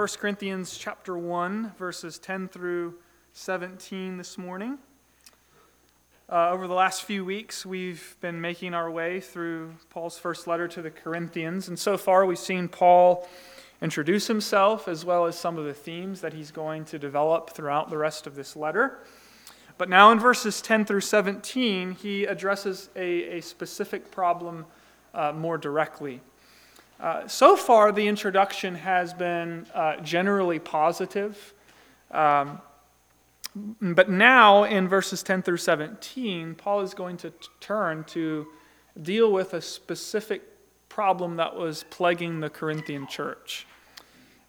1 Corinthians chapter 1, verses 10 through 17 this morning. Uh, over the last few weeks, we've been making our way through Paul's first letter to the Corinthians, and so far we've seen Paul introduce himself as well as some of the themes that he's going to develop throughout the rest of this letter. But now in verses 10 through 17, he addresses a, a specific problem uh, more directly. Uh, so far, the introduction has been uh, generally positive. Um, but now, in verses 10 through 17, Paul is going to t- turn to deal with a specific problem that was plaguing the Corinthian church.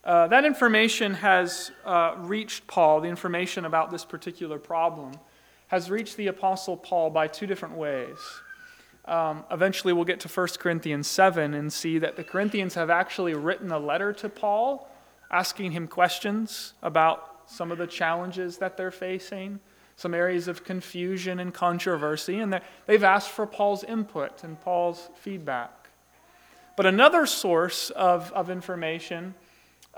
Uh, that information has uh, reached Paul, the information about this particular problem has reached the Apostle Paul by two different ways. Um, eventually, we'll get to 1 Corinthians 7 and see that the Corinthians have actually written a letter to Paul asking him questions about some of the challenges that they're facing, some areas of confusion and controversy, and they've asked for Paul's input and Paul's feedback. But another source of, of information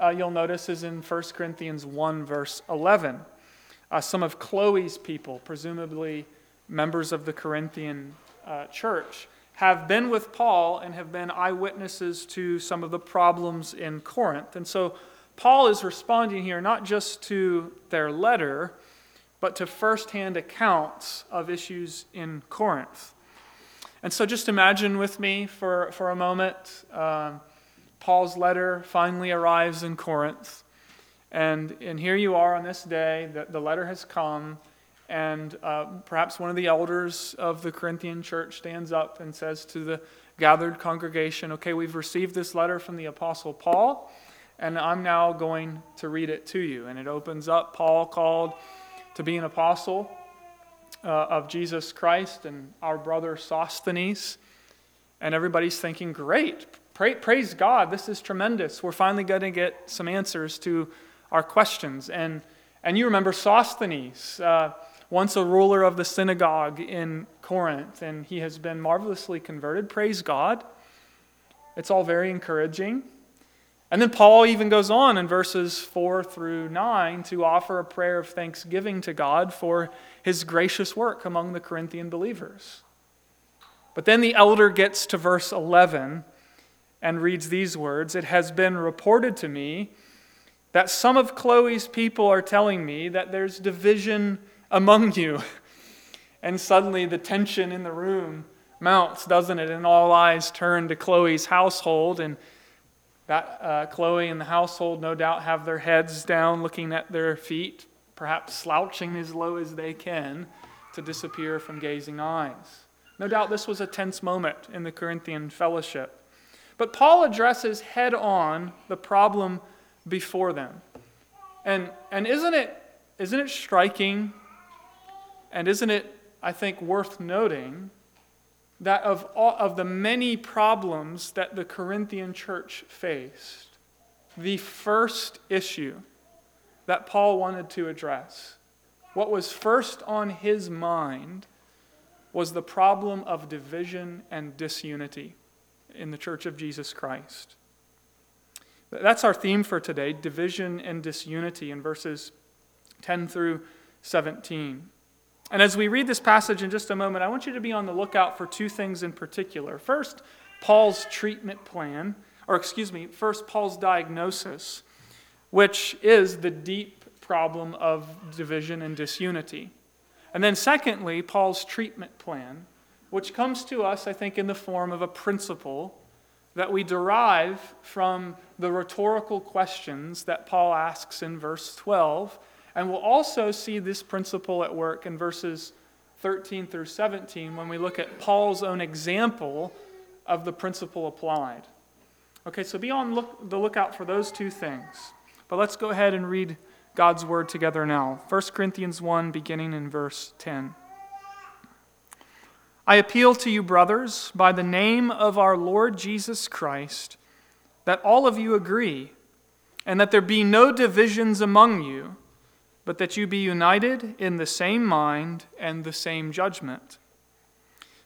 uh, you'll notice is in 1 Corinthians 1, verse 11. Uh, some of Chloe's people, presumably members of the Corinthian uh, church have been with Paul and have been eyewitnesses to some of the problems in Corinth. And so Paul is responding here not just to their letter, but to firsthand accounts of issues in Corinth. And so just imagine with me for, for a moment um, Paul's letter finally arrives in Corinth. And, and here you are on this day, the, the letter has come and uh, perhaps one of the elders of the Corinthian church stands up and says to the gathered congregation, Okay, we've received this letter from the Apostle Paul, and I'm now going to read it to you. And it opens up Paul called to be an apostle uh, of Jesus Christ and our brother Sosthenes. And everybody's thinking, Great, praise God, this is tremendous. We're finally going to get some answers to our questions. And, and you remember Sosthenes. Uh, once a ruler of the synagogue in Corinth, and he has been marvelously converted. Praise God. It's all very encouraging. And then Paul even goes on in verses 4 through 9 to offer a prayer of thanksgiving to God for his gracious work among the Corinthian believers. But then the elder gets to verse 11 and reads these words It has been reported to me that some of Chloe's people are telling me that there's division among you. And suddenly the tension in the room mounts, doesn't it? And all eyes turn to Chloe's household. And that uh, Chloe and the household, no doubt, have their heads down, looking at their feet, perhaps slouching as low as they can to disappear from gazing eyes. No doubt this was a tense moment in the Corinthian fellowship. But Paul addresses head on the problem before them. And, and isn't, it, isn't it striking and isn't it, I think, worth noting that of, all, of the many problems that the Corinthian church faced, the first issue that Paul wanted to address, what was first on his mind, was the problem of division and disunity in the church of Jesus Christ. That's our theme for today division and disunity in verses 10 through 17. And as we read this passage in just a moment, I want you to be on the lookout for two things in particular. First, Paul's treatment plan, or excuse me, first, Paul's diagnosis, which is the deep problem of division and disunity. And then, secondly, Paul's treatment plan, which comes to us, I think, in the form of a principle that we derive from the rhetorical questions that Paul asks in verse 12 and we'll also see this principle at work in verses 13 through 17 when we look at Paul's own example of the principle applied. Okay, so be on look, the lookout for those two things. But let's go ahead and read God's word together now. 1 Corinthians 1, beginning in verse 10. I appeal to you, brothers, by the name of our Lord Jesus Christ, that all of you agree, and that there be no divisions among you but that you be united in the same mind and the same judgment.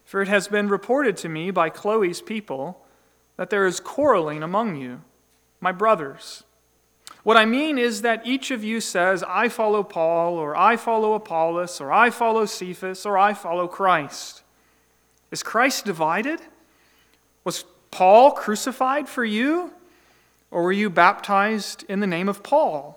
For it has been reported to me by Chloe's people that there is quarreling among you, my brothers. What I mean is that each of you says, I follow Paul, or I follow Apollos, or I follow Cephas, or I follow Christ. Is Christ divided? Was Paul crucified for you? Or were you baptized in the name of Paul?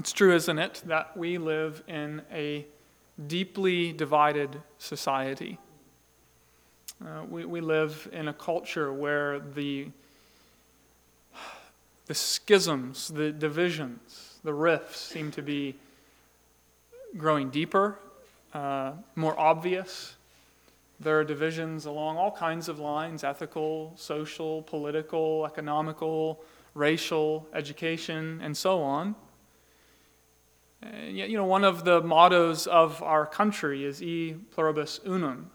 it's true, isn't it, that we live in a deeply divided society. Uh, we, we live in a culture where the, the schisms, the divisions, the rifts seem to be growing deeper, uh, more obvious. There are divisions along all kinds of lines ethical, social, political, economical, racial, education, and so on. And yet, you know, one of the mottos of our country is E pluribus unum,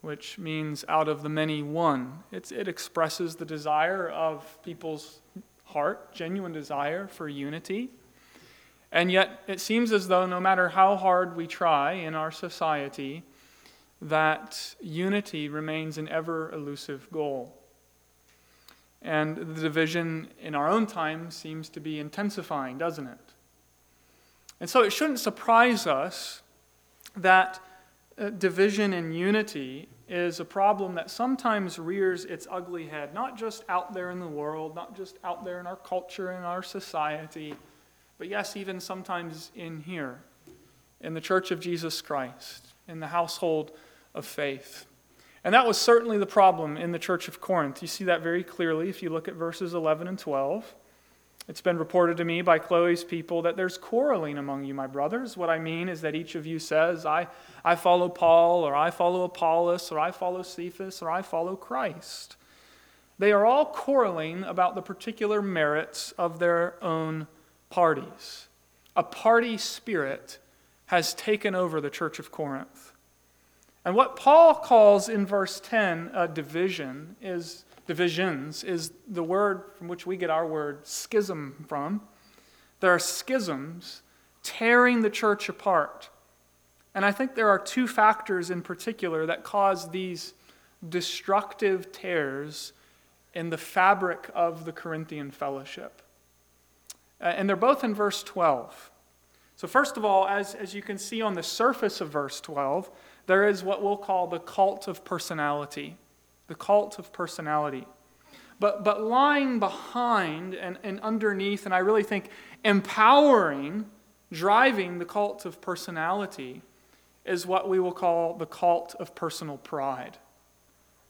which means out of the many one. It's, it expresses the desire of people's heart, genuine desire for unity. And yet, it seems as though no matter how hard we try in our society, that unity remains an ever elusive goal. And the division in our own time seems to be intensifying, doesn't it? And so it shouldn't surprise us that uh, division and unity is a problem that sometimes rears its ugly head, not just out there in the world, not just out there in our culture and our society, but yes, even sometimes in here, in the church of Jesus Christ, in the household of faith. And that was certainly the problem in the church of Corinth. You see that very clearly if you look at verses 11 and 12. It's been reported to me by Chloe's people that there's quarreling among you, my brothers. What I mean is that each of you says, I, I follow Paul, or I follow Apollos, or I follow Cephas, or I follow Christ. They are all quarreling about the particular merits of their own parties. A party spirit has taken over the church of Corinth. And what Paul calls in verse 10 a division is divisions is the word from which we get our word schism from. There are schisms tearing the church apart. And I think there are two factors in particular that cause these destructive tears in the fabric of the Corinthian fellowship. Uh, and they're both in verse 12. So, first of all, as, as you can see on the surface of verse 12, there is what we'll call the cult of personality the cult of personality. But, but lying behind and, and underneath, and I really think empowering, driving the cult of personality, is what we will call the cult of personal pride.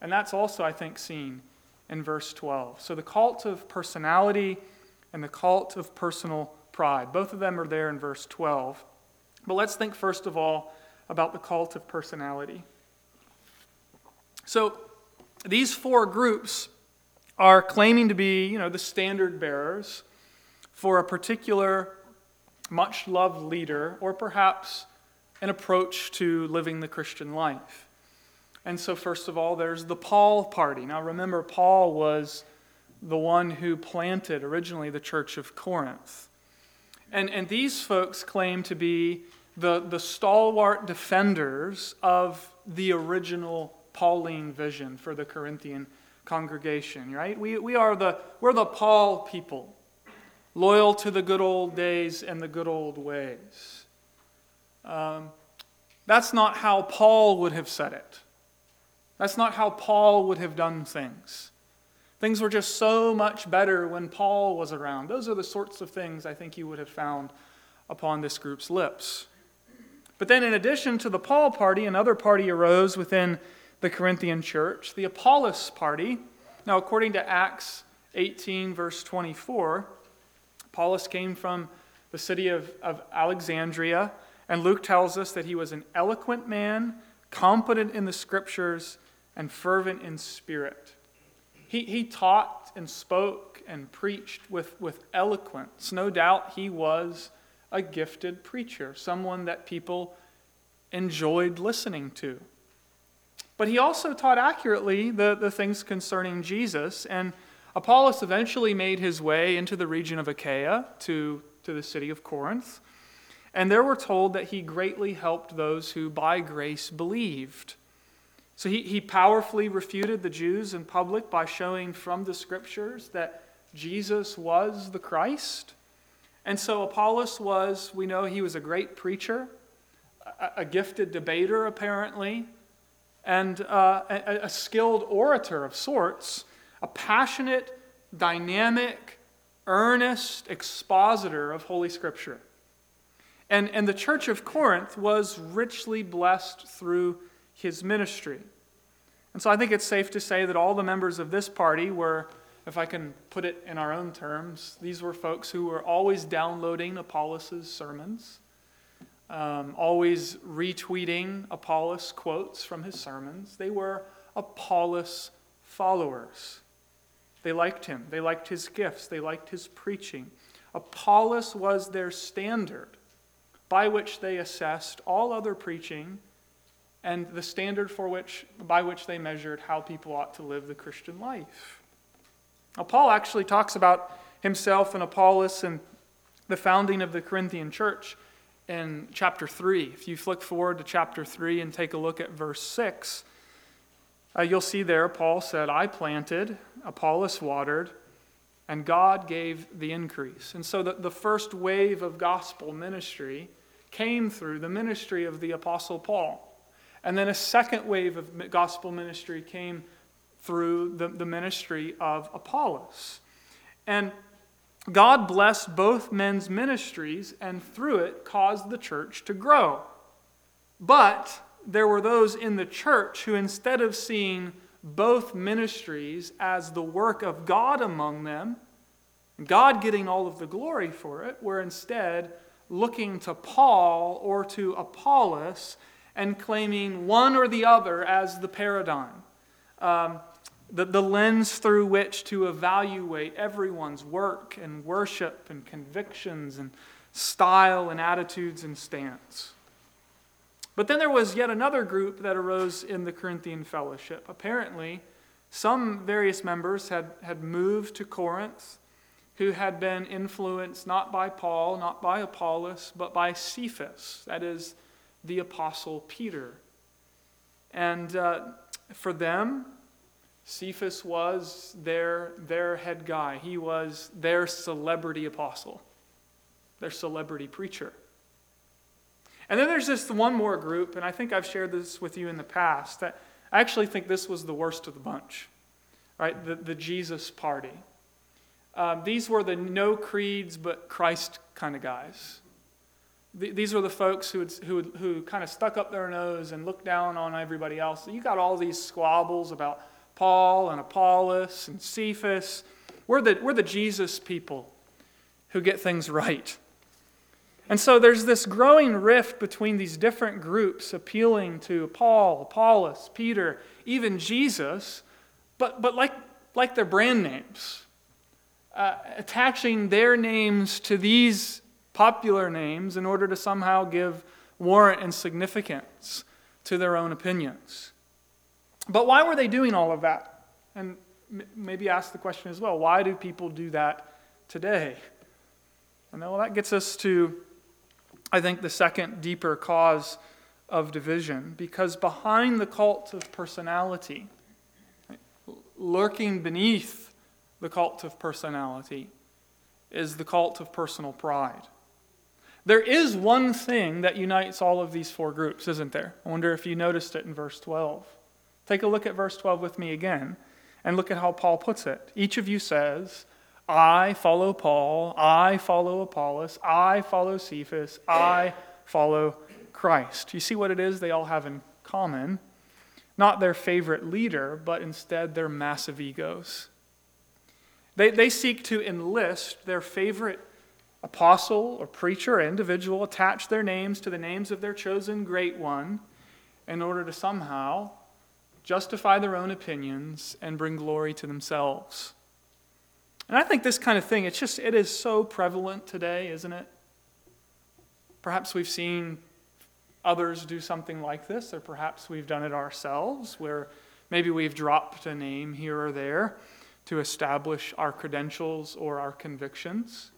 And that's also, I think, seen in verse 12. So the cult of personality and the cult of personal pride, both of them are there in verse 12. But let's think first of all about the cult of personality. So, these four groups are claiming to be, you know, the standard bearers for a particular much loved leader or perhaps an approach to living the Christian life. And so, first of all, there's the Paul party. Now, remember, Paul was the one who planted originally the church of Corinth. And, and these folks claim to be the, the stalwart defenders of the original Pauline vision for the Corinthian congregation, right? We, we are the, we're the Paul people, loyal to the good old days and the good old ways. Um, that's not how Paul would have said it. That's not how Paul would have done things. Things were just so much better when Paul was around. Those are the sorts of things I think you would have found upon this group's lips. But then, in addition to the Paul party, another party arose within the Corinthian church, the Apollos party. Now, according to Acts 18, verse 24, Apollos came from the city of, of Alexandria, and Luke tells us that he was an eloquent man, competent in the scriptures, and fervent in spirit. He, he taught and spoke and preached with, with eloquence. No doubt he was a gifted preacher, someone that people enjoyed listening to. But he also taught accurately the, the things concerning Jesus. And Apollos eventually made his way into the region of Achaia to, to the city of Corinth. And there we're told that he greatly helped those who by grace believed. So he, he powerfully refuted the Jews in public by showing from the scriptures that Jesus was the Christ. And so Apollos was, we know he was a great preacher, a, a gifted debater, apparently, and uh, a, a skilled orator of sorts, a passionate, dynamic, earnest expositor of Holy Scripture. And, and the church of Corinth was richly blessed through his ministry. And so I think it's safe to say that all the members of this party were, if I can put it in our own terms, these were folks who were always downloading Apollos' sermons, um, always retweeting Apollos quotes from his sermons. They were Apollos followers. They liked him, they liked his gifts, they liked his preaching. Apollos was their standard by which they assessed all other preaching and the standard for which, by which they measured how people ought to live the Christian life. Now, Paul actually talks about himself and Apollos and the founding of the Corinthian church in chapter 3. If you flick forward to chapter 3 and take a look at verse 6, uh, you'll see there Paul said, I planted, Apollos watered, and God gave the increase. And so the, the first wave of gospel ministry came through the ministry of the Apostle Paul. And then a second wave of gospel ministry came through the, the ministry of Apollos. And God blessed both men's ministries and through it caused the church to grow. But there were those in the church who, instead of seeing both ministries as the work of God among them, God getting all of the glory for it, were instead looking to Paul or to Apollos and claiming one or the other as the paradigm, um, the, the lens through which to evaluate everyone's work and worship and convictions and style and attitudes and stance. But then there was yet another group that arose in the Corinthian fellowship. Apparently, some various members had, had moved to Corinth who had been influenced not by Paul, not by Apollos, but by Cephas, that is, the Apostle Peter. And uh, for them, Cephas was their, their head guy. He was their celebrity apostle, their celebrity preacher. And then there's this one more group, and I think I've shared this with you in the past, that I actually think this was the worst of the bunch, right? The, the Jesus party. Um, these were the no creeds but Christ kind of guys. these were the folks who, who, who kind of stuck up their nose and looked down on everybody else. You got all these squabbles about Paul and Apollos and Cephas. We're the, we're the Jesus people who get things right. And so there's this growing rift between these different groups appealing to Paul, Apollos, Peter, even Jesus, but, but like, like their brand names uh, attaching their names to these popular names in order to somehow give warrant and significance to their own opinions. But why were they doing all of that? And maybe ask the question as well why do people do that today? And well, that gets us to, I think, the second deeper cause of division. Because behind the cult of personality, lurking beneath the cult of personality is the cult of personal pride. There is one thing that unites all of these four groups, isn't there? I wonder if you noticed it in verse 12. Take a look at verse 12 with me again and look at how Paul puts it. Each of you says, I follow Paul, I follow Apollos, I follow Cephas, I follow Christ. You see what it is they all have in common? Not their favorite leader, but instead their massive egos. They, they seek to enlist their favorite apostle or preacher or individual, attach their names to the names of their chosen great one in order to somehow justify their own opinions, and bring glory to themselves. And I think this kind of thing, it's just, it is so prevalent today, isn't it? Perhaps we've seen others do something like this, or perhaps we've done it ourselves, where maybe we've dropped a name here or there to establish our credentials or our convictions.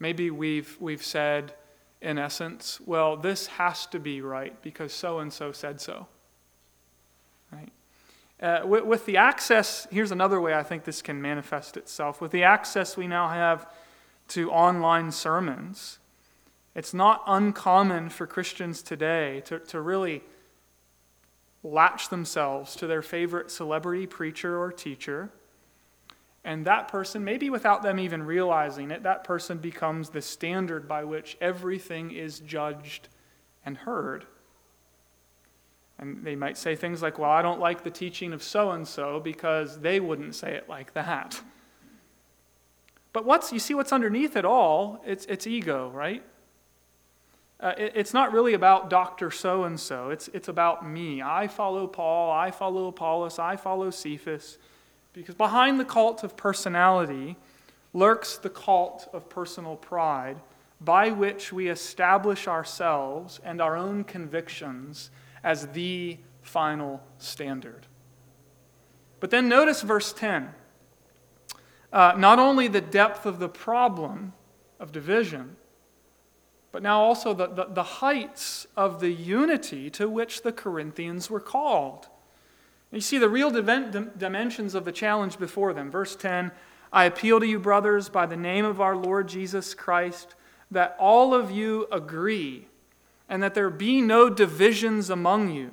Maybe we've, we've said, in essence, well, this has to be right because so and so said so. Right? Uh, with, with, the access, here's another way I think this can manifest itself. With the access we now have to online sermons, it's not uncommon for Christians today to, to really latch themselves to their favorite celebrity preacher or teacher. And that person, maybe without them even realizing it, that person becomes the standard by which everything is judged and heard. And they might say things like, Well, I don't like the teaching of so and so because they wouldn't say it like that. But what's, you see what's underneath it all? It's, it's ego, right? Uh, it, it's not really about Dr. So and so. It's, it's about me. I follow Paul. I follow Apollos. I follow Cephas. Because behind the cult of personality lurks the cult of personal pride, by which we establish ourselves and our own convictions as the final standard. But then notice verse 10. Uh, not only the depth of the problem of division, but now also the, the, the, heights of the unity to which the Corinthians were called. You see the real dimensions of the challenge before them. Verse 10 I appeal to you, brothers, by the name of our Lord Jesus Christ, that all of you agree and that there be no divisions among you,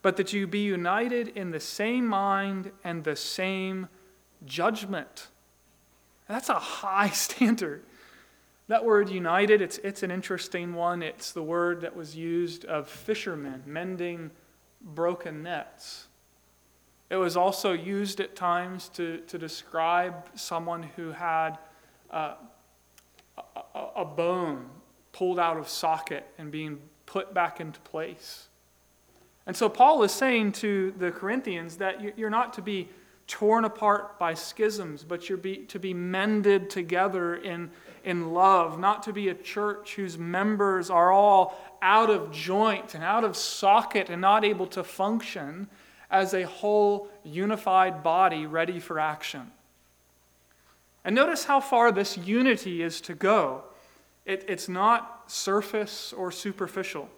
but that you be united in the same mind and the same judgment. That's a high standard. That word united, it's, it's an interesting one. It's the word that was used of fishermen mending broken nets. It was also used at times to, to describe someone who had uh, a, a bone pulled out of socket and being put back into place. And so Paul is saying to the Corinthians that you're not to be torn apart by schisms, but you're be, to be mended together in, in love, not to be a church whose members are all out of joint and out of socket and not able to function as a whole unified body ready for action. And notice how far this unity is to go. It, it's not surface or superficial.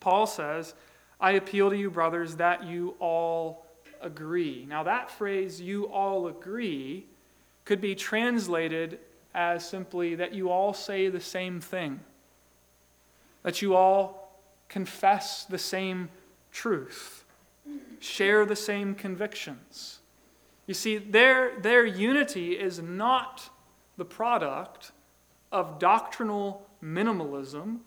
Paul says, I appeal to you, brothers, that you all agree. Now, that phrase, you all agree, could be translated as simply that you all say the same thing, that you all confess the same truth, share the same convictions. You see, their, their unity is not the product of doctrinal minimalism,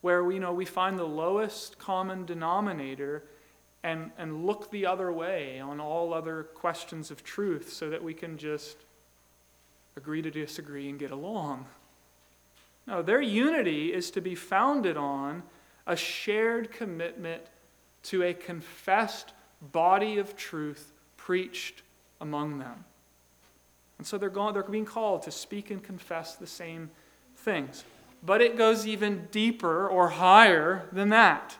where we you know we find the lowest common denominator and, and look the other way on all other questions of truth so that we can just agree to disagree and get along. No, their unity is to be founded on a shared commitment to a confessed body of truth preached among them. And so they're, going, they're being called to speak and confess the same things. But it goes even deeper or higher than that.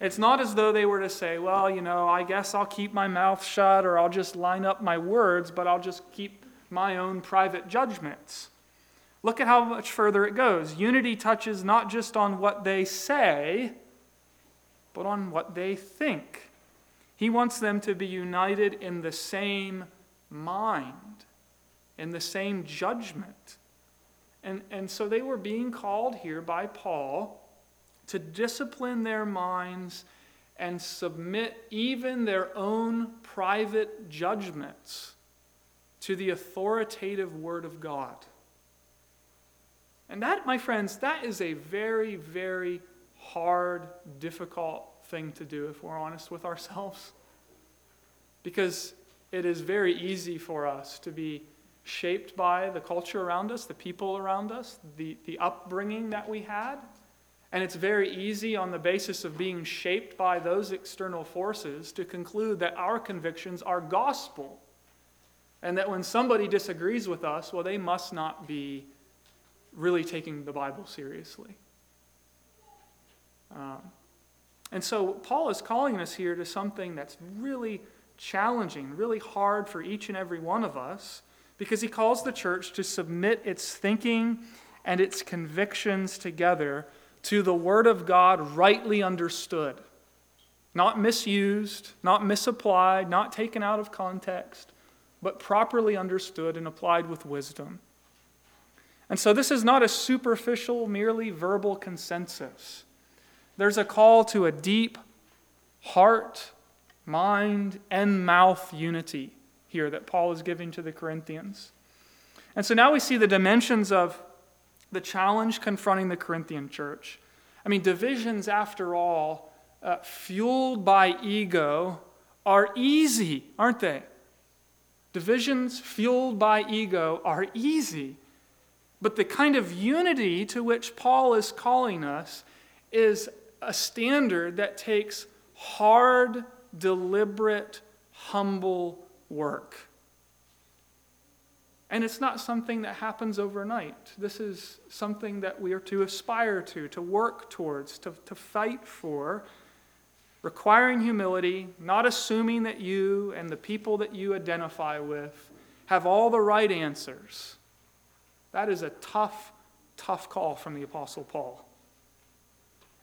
It's not as though they were to say, well, you know, I guess I'll keep my mouth shut or I'll just line up my words, but I'll just keep my own private judgments. Look at how much further it goes. Unity touches not just on what they say, but on what they think. He wants them to be united in the same mind, in the same judgment. And, and so they were being called here by Paul to discipline their minds and submit even their own private judgments to the authoritative Word of God. And that, my friends, that is a very, very hard, difficult thing to do if we're honest with ourselves. Because it is very easy for us to be shaped by the culture around us, the people around us, the, the upbringing that we had, And it's very easy, on the basis of being shaped by those external forces, to conclude that our convictions are gospel. And that when somebody disagrees with us, well, they must not be really taking the Bible seriously. Um, and so Paul is calling us here to something that's really challenging, really hard for each and every one of us, because he calls the church to submit its thinking and its convictions together to the Word of God rightly understood, not misused, not misapplied, not taken out of context, but properly understood and applied with wisdom. And so this is not a superficial, merely verbal consensus. There's a call to a deep heart, mind, and mouth unity here that Paul is giving to the Corinthians. And so now we see the dimensions of the challenge confronting the Corinthian church. I mean, divisions, after all, uh, fueled by ego, are easy, aren't they? Divisions fueled by ego are easy. But the kind of unity to which Paul is calling us is a standard that takes hard, deliberate, humble work. And it's not something that happens overnight. This is something that we are to aspire to, to work towards, to, to fight for, requiring humility, not assuming that you and the people that you identify with have all the right answers. That is a tough, tough call from the Apostle Paul.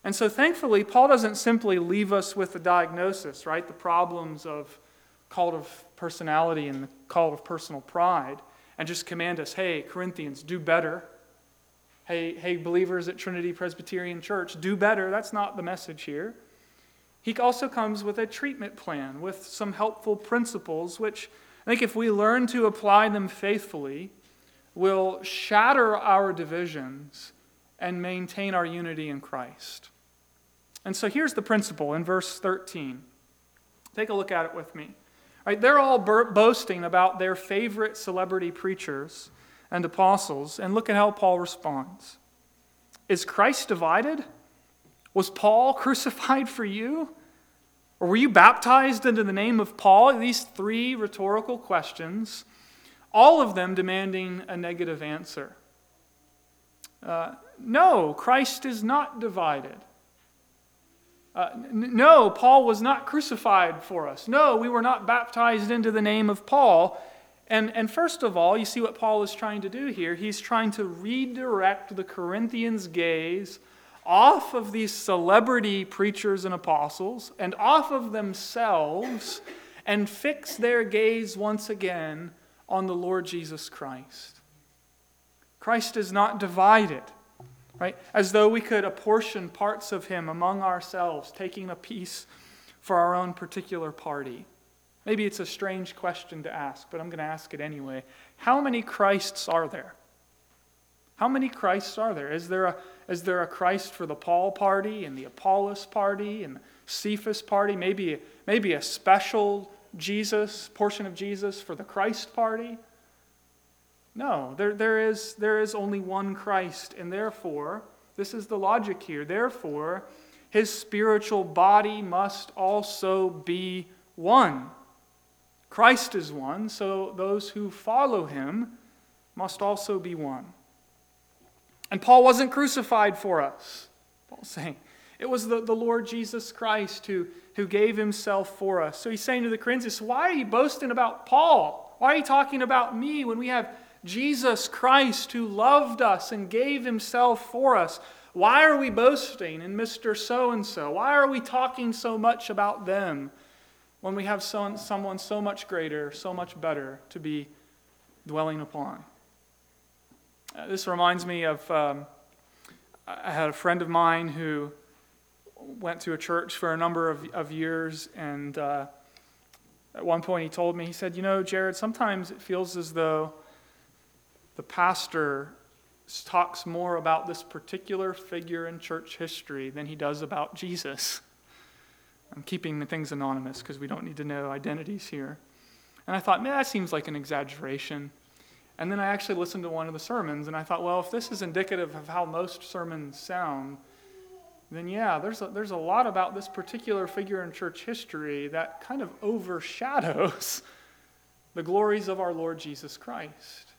And so thankfully, Paul doesn't simply leave us with the diagnosis, right? The problems of cult of personality and the cult of personal pride and just command us, hey, Corinthians, do better. Hey, hey, believers at Trinity Presbyterian Church, do better. That's not the message here. He also comes with a treatment plan with some helpful principles, which I think if we learn to apply them faithfully, will shatter our divisions and maintain our unity in Christ. And so here's the principle in verse 13. Take a look at it with me. Right, they're all boasting about their favorite celebrity preachers and apostles, and look at how Paul responds. Is Christ divided? Was Paul crucified for you? Or were you baptized into the name of Paul? These three rhetorical questions, all of them demanding a negative answer. Uh, no, Christ is not divided. Uh, no, Paul was not crucified for us. No, we were not baptized into the name of Paul. And, and first of all, you see what Paul is trying to do here. He's trying to redirect the Corinthians' gaze off of these celebrity preachers and apostles and off of themselves and fix their gaze once again on the Lord Jesus Christ. Christ is not divided right? As though we could apportion parts of him among ourselves, taking a piece for our own particular party. Maybe it's a strange question to ask, but I'm going to ask it anyway. How many Christs are there? How many Christs are there? Is there a, is there a Christ for the Paul party and the Apollos party and the Cephas party? Maybe, maybe a special Jesus, portion of Jesus for the Christ party? No, there, there, is, there is only one Christ, and therefore, this is the logic here. Therefore, his spiritual body must also be one. Christ is one, so those who follow him must also be one. And Paul wasn't crucified for us. Paul's saying it was the, the Lord Jesus Christ who, who gave himself for us. So he's saying to the Corinthians, Why are you boasting about Paul? Why are you talking about me when we have Jesus Christ who loved us and gave himself for us. Why are we boasting in Mr. So and so? Why are we talking so much about them when we have so, someone so much greater, so much better to be dwelling upon? Uh, this reminds me of um, I had a friend of mine who went to a church for a number of, of years, and uh, at one point he told me, he said, You know, Jared, sometimes it feels as though the pastor talks more about this particular figure in church history than he does about Jesus. I'm keeping the things anonymous because we don't need to know identities here. And I thought, man, that seems like an exaggeration. And then I actually listened to one of the sermons and I thought, well, if this is indicative of how most sermons sound, then yeah, there's a, there's a lot about this particular figure in church history that kind of overshadows the glories of our Lord Jesus Christ.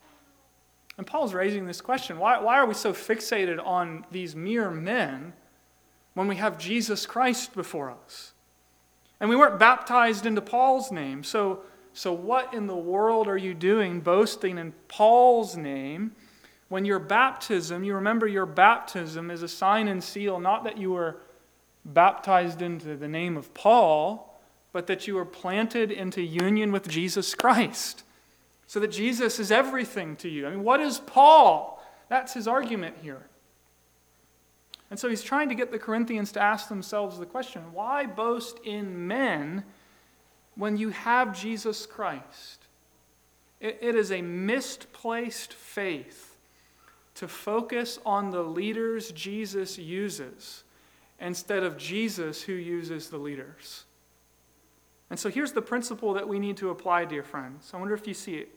And Paul's raising this question why, why are we so fixated on these mere men when we have Jesus Christ before us? And we weren't baptized into Paul's name. So, so what in the world are you doing boasting in Paul's name? When your baptism, you remember your baptism is a sign and seal, not that you were baptized into the name of Paul, but that you were planted into union with Jesus Christ. So that Jesus is everything to you. I mean, what is Paul? That's his argument here. And so he's trying to get the Corinthians to ask themselves the question why boast in men when you have Jesus Christ? it, it is a misplaced faith to focus on the leaders Jesus uses instead of Jesus who uses the leaders. And so here's the principle that we need to apply, dear friends. I wonder if you see it.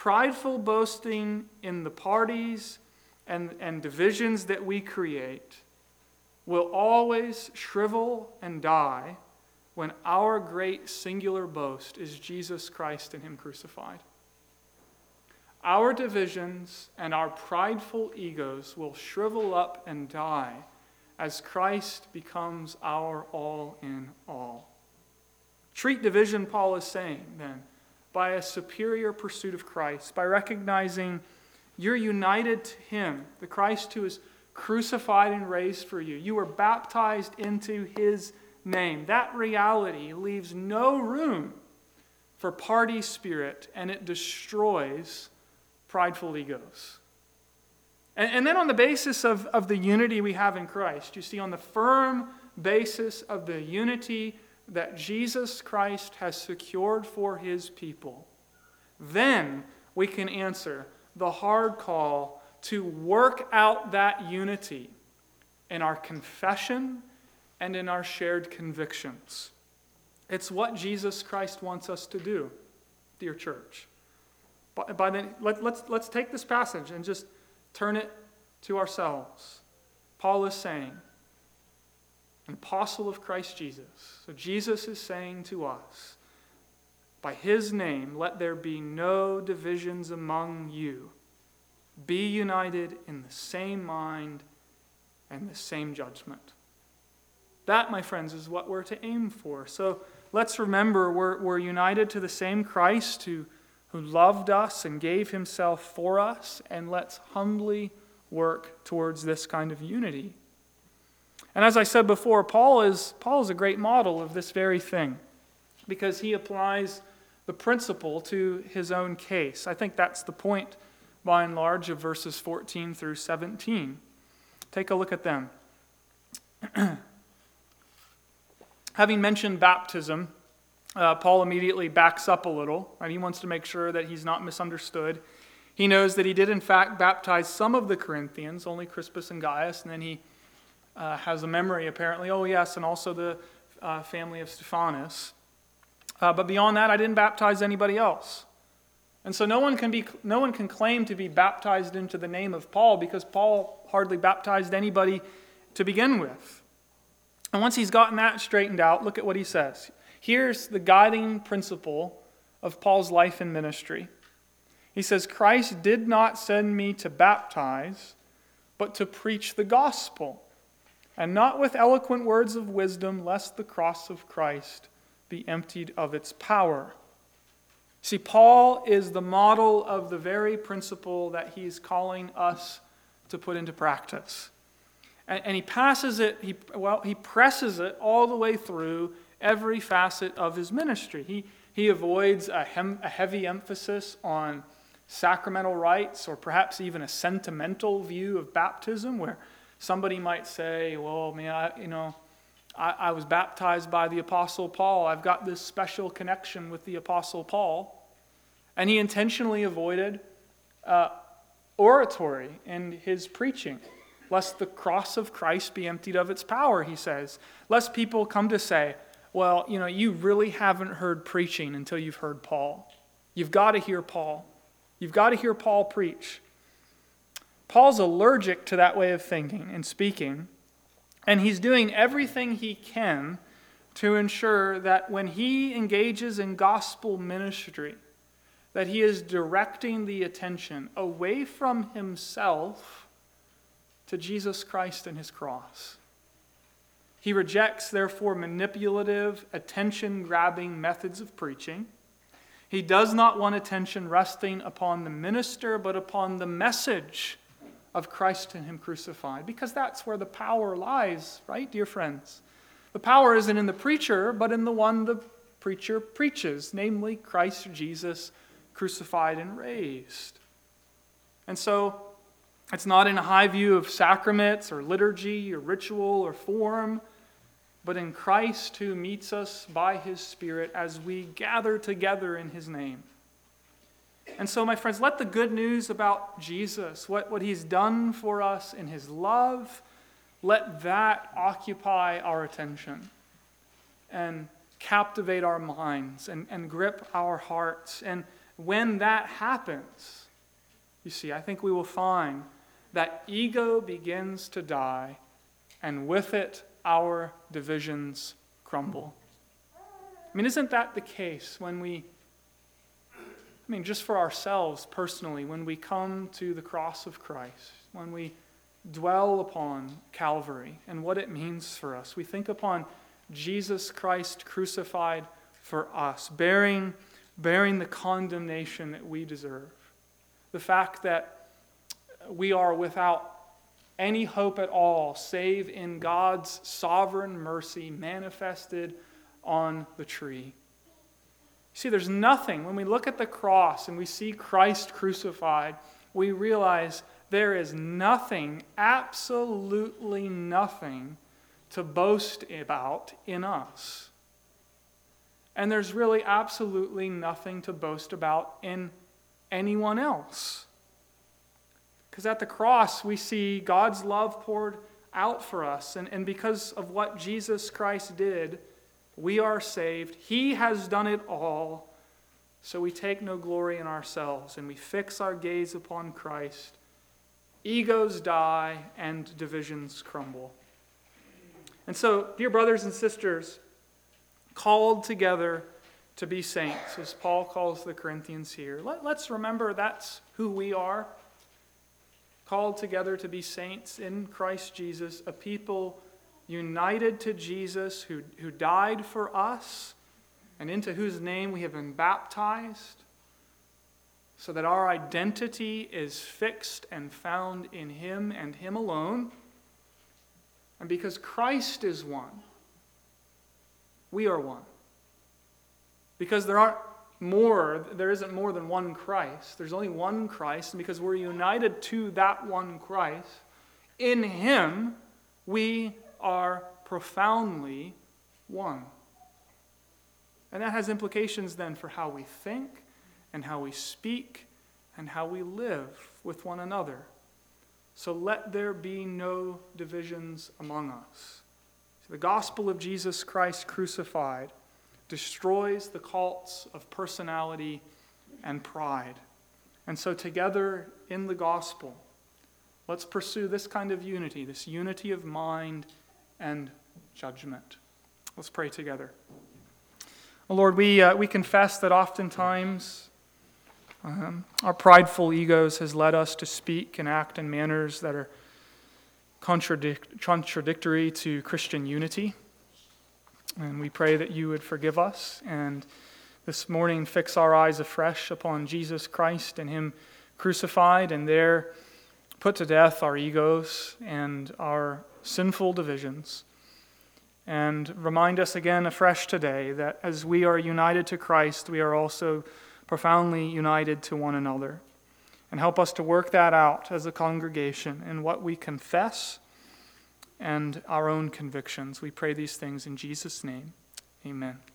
Prideful boasting in the parties and, and divisions that we create will always shrivel and die when our great singular boast is Jesus Christ and Him crucified. Our divisions and our prideful egos will shrivel up and die as Christ becomes our all in all. Treat division, Paul is saying, then, by a superior pursuit of Christ, by recognizing you're united to Him, the Christ who is crucified and raised for you. You were baptized into His name. That reality leaves no room for party spirit, and it destroys prideful egos. And, and then, on the basis of, of the unity we have in Christ, you see, on the firm basis of the unity that Jesus Christ has secured for his people, then we can answer the hard call to work out that unity in our confession and in our shared convictions. It's what Jesus Christ wants us to do, dear church. By, by the, let, let's, let's take this passage and just turn it to ourselves. Paul is saying, apostle of Christ Jesus. So Jesus is saying to us, by his name, let there be no divisions among you. Be united in the same mind and the same judgment. That, my friends, is what we're to aim for. So let's remember we're, we're united to the same Christ who who loved us and gave himself for us, and let's humbly work towards this kind of unity. And as I said before, Paul is, Paul is a great model of this very thing because he applies the principle to his own case. I think that's the point, by and large, of verses 14 through 17. Take a look at them. Having mentioned baptism, uh, Paul immediately backs up a little, right? He wants to make sure that he's not misunderstood. He knows that he did, in fact, baptize some of the Corinthians, only Crispus and Gaius, and then he uh, has a memory, apparently, oh, yes, and also the uh, family of Stephanas. Uh, but beyond that, I didn't baptize anybody else. And so no one, can be, no one can claim to be baptized into the name of Paul because Paul hardly baptized anybody to begin with. And once he's gotten that straightened out, look at what he says. Here's the guiding principle of Paul's life and ministry. He says, Christ did not send me to baptize, but to preach the gospel, and not with eloquent words of wisdom, lest the cross of Christ be emptied of its power. See, Paul is the model of the very principle that he's calling us to put into practice. And, and he passes it, he, well, he presses it all the way through every facet of his ministry. He, he avoids a, hem, a heavy emphasis on sacramental rites or perhaps even a sentimental view of baptism where somebody might say, well, man, I, you know, I, I was baptized by the Apostle Paul. I've got this special connection with the Apostle Paul. And he intentionally avoided uh, oratory in his preaching, lest the cross of Christ be emptied of its power, he says. Lest people come to say, well, you know, you really haven't heard preaching until you've heard Paul. You've got to hear Paul. You've got to hear Paul preach. Paul's allergic to that way of thinking and speaking And he's doing everything he can to ensure that when he engages in gospel ministry, that he is directing the attention away from himself to Jesus Christ and his cross. He rejects, therefore, manipulative, attention grabbing methods of preaching. He does not want attention resting upon the minister, but upon the message of Christ and Him crucified, because that's where the power lies, right, dear friends? The power isn't in the preacher, but in the one the preacher preaches, namely Christ Jesus crucified and raised. And so, it's not in a high view of sacraments or liturgy or ritual or form, but in Christ who meets us by his Spirit as we gather together in his name. And so, my friends, let the good news about Jesus, what, what he's done for us in his love, let that occupy our attention and captivate our minds and, and grip our hearts. And when that happens, you see, I think we will find that ego begins to die, and with it, our divisions crumble. I mean, isn't that the case when we, I mean, just for ourselves personally, when we come to the cross of Christ, when we dwell upon Calvary and what it means for us, we think upon Jesus Christ crucified for us, bearing, bearing the condemnation that we deserve. The fact that we are without any hope at all save in God's sovereign mercy manifested on the tree. See, there's nothing, when we look at the cross and we see Christ crucified, we realize there is nothing, absolutely nothing, to boast about in us. And there's really absolutely nothing to boast about in anyone else. Because at the cross, we see God's love poured out for us. And, and because of what Jesus Christ did, we are saved. He has done it all. So we take no glory in ourselves and we fix our gaze upon Christ. Egos die and divisions crumble. And so, dear brothers and sisters, called together to be saints, as Paul calls the Corinthians here, let, us remember that's who we are called together to be saints in Christ Jesus, a people united to Jesus who, who died for us and into whose name we have been baptized, so that our identity is fixed and found in Him and Him alone. And because Christ is one, we are one. Because there aren't more, there isn't more than one Christ. There's only one Christ, and because we're united to that one Christ, in Him we are profoundly one. And that has implications then for how we think and how we speak and how we live with one another. So let there be no divisions among us. So the gospel of Jesus Christ crucified destroys the cults of personality and pride. And so, together in the gospel, let's pursue this kind of unity, this unity of mind and judgment. Let's pray together. Oh Lord, we, uh, we confess that oftentimes um, our prideful egos has led us to speak and act in manners that are contradic- contradictory to Christian unity. And we pray that you would forgive us and this morning fix our eyes afresh upon Jesus Christ and Him crucified, and there put to death our egos and our sinful divisions. And remind us again afresh today that as we are united to Christ, we are also profoundly united to one another. And help us to work that out as a congregation in what we confess and our own convictions. We pray these things in Jesus' name. Amen.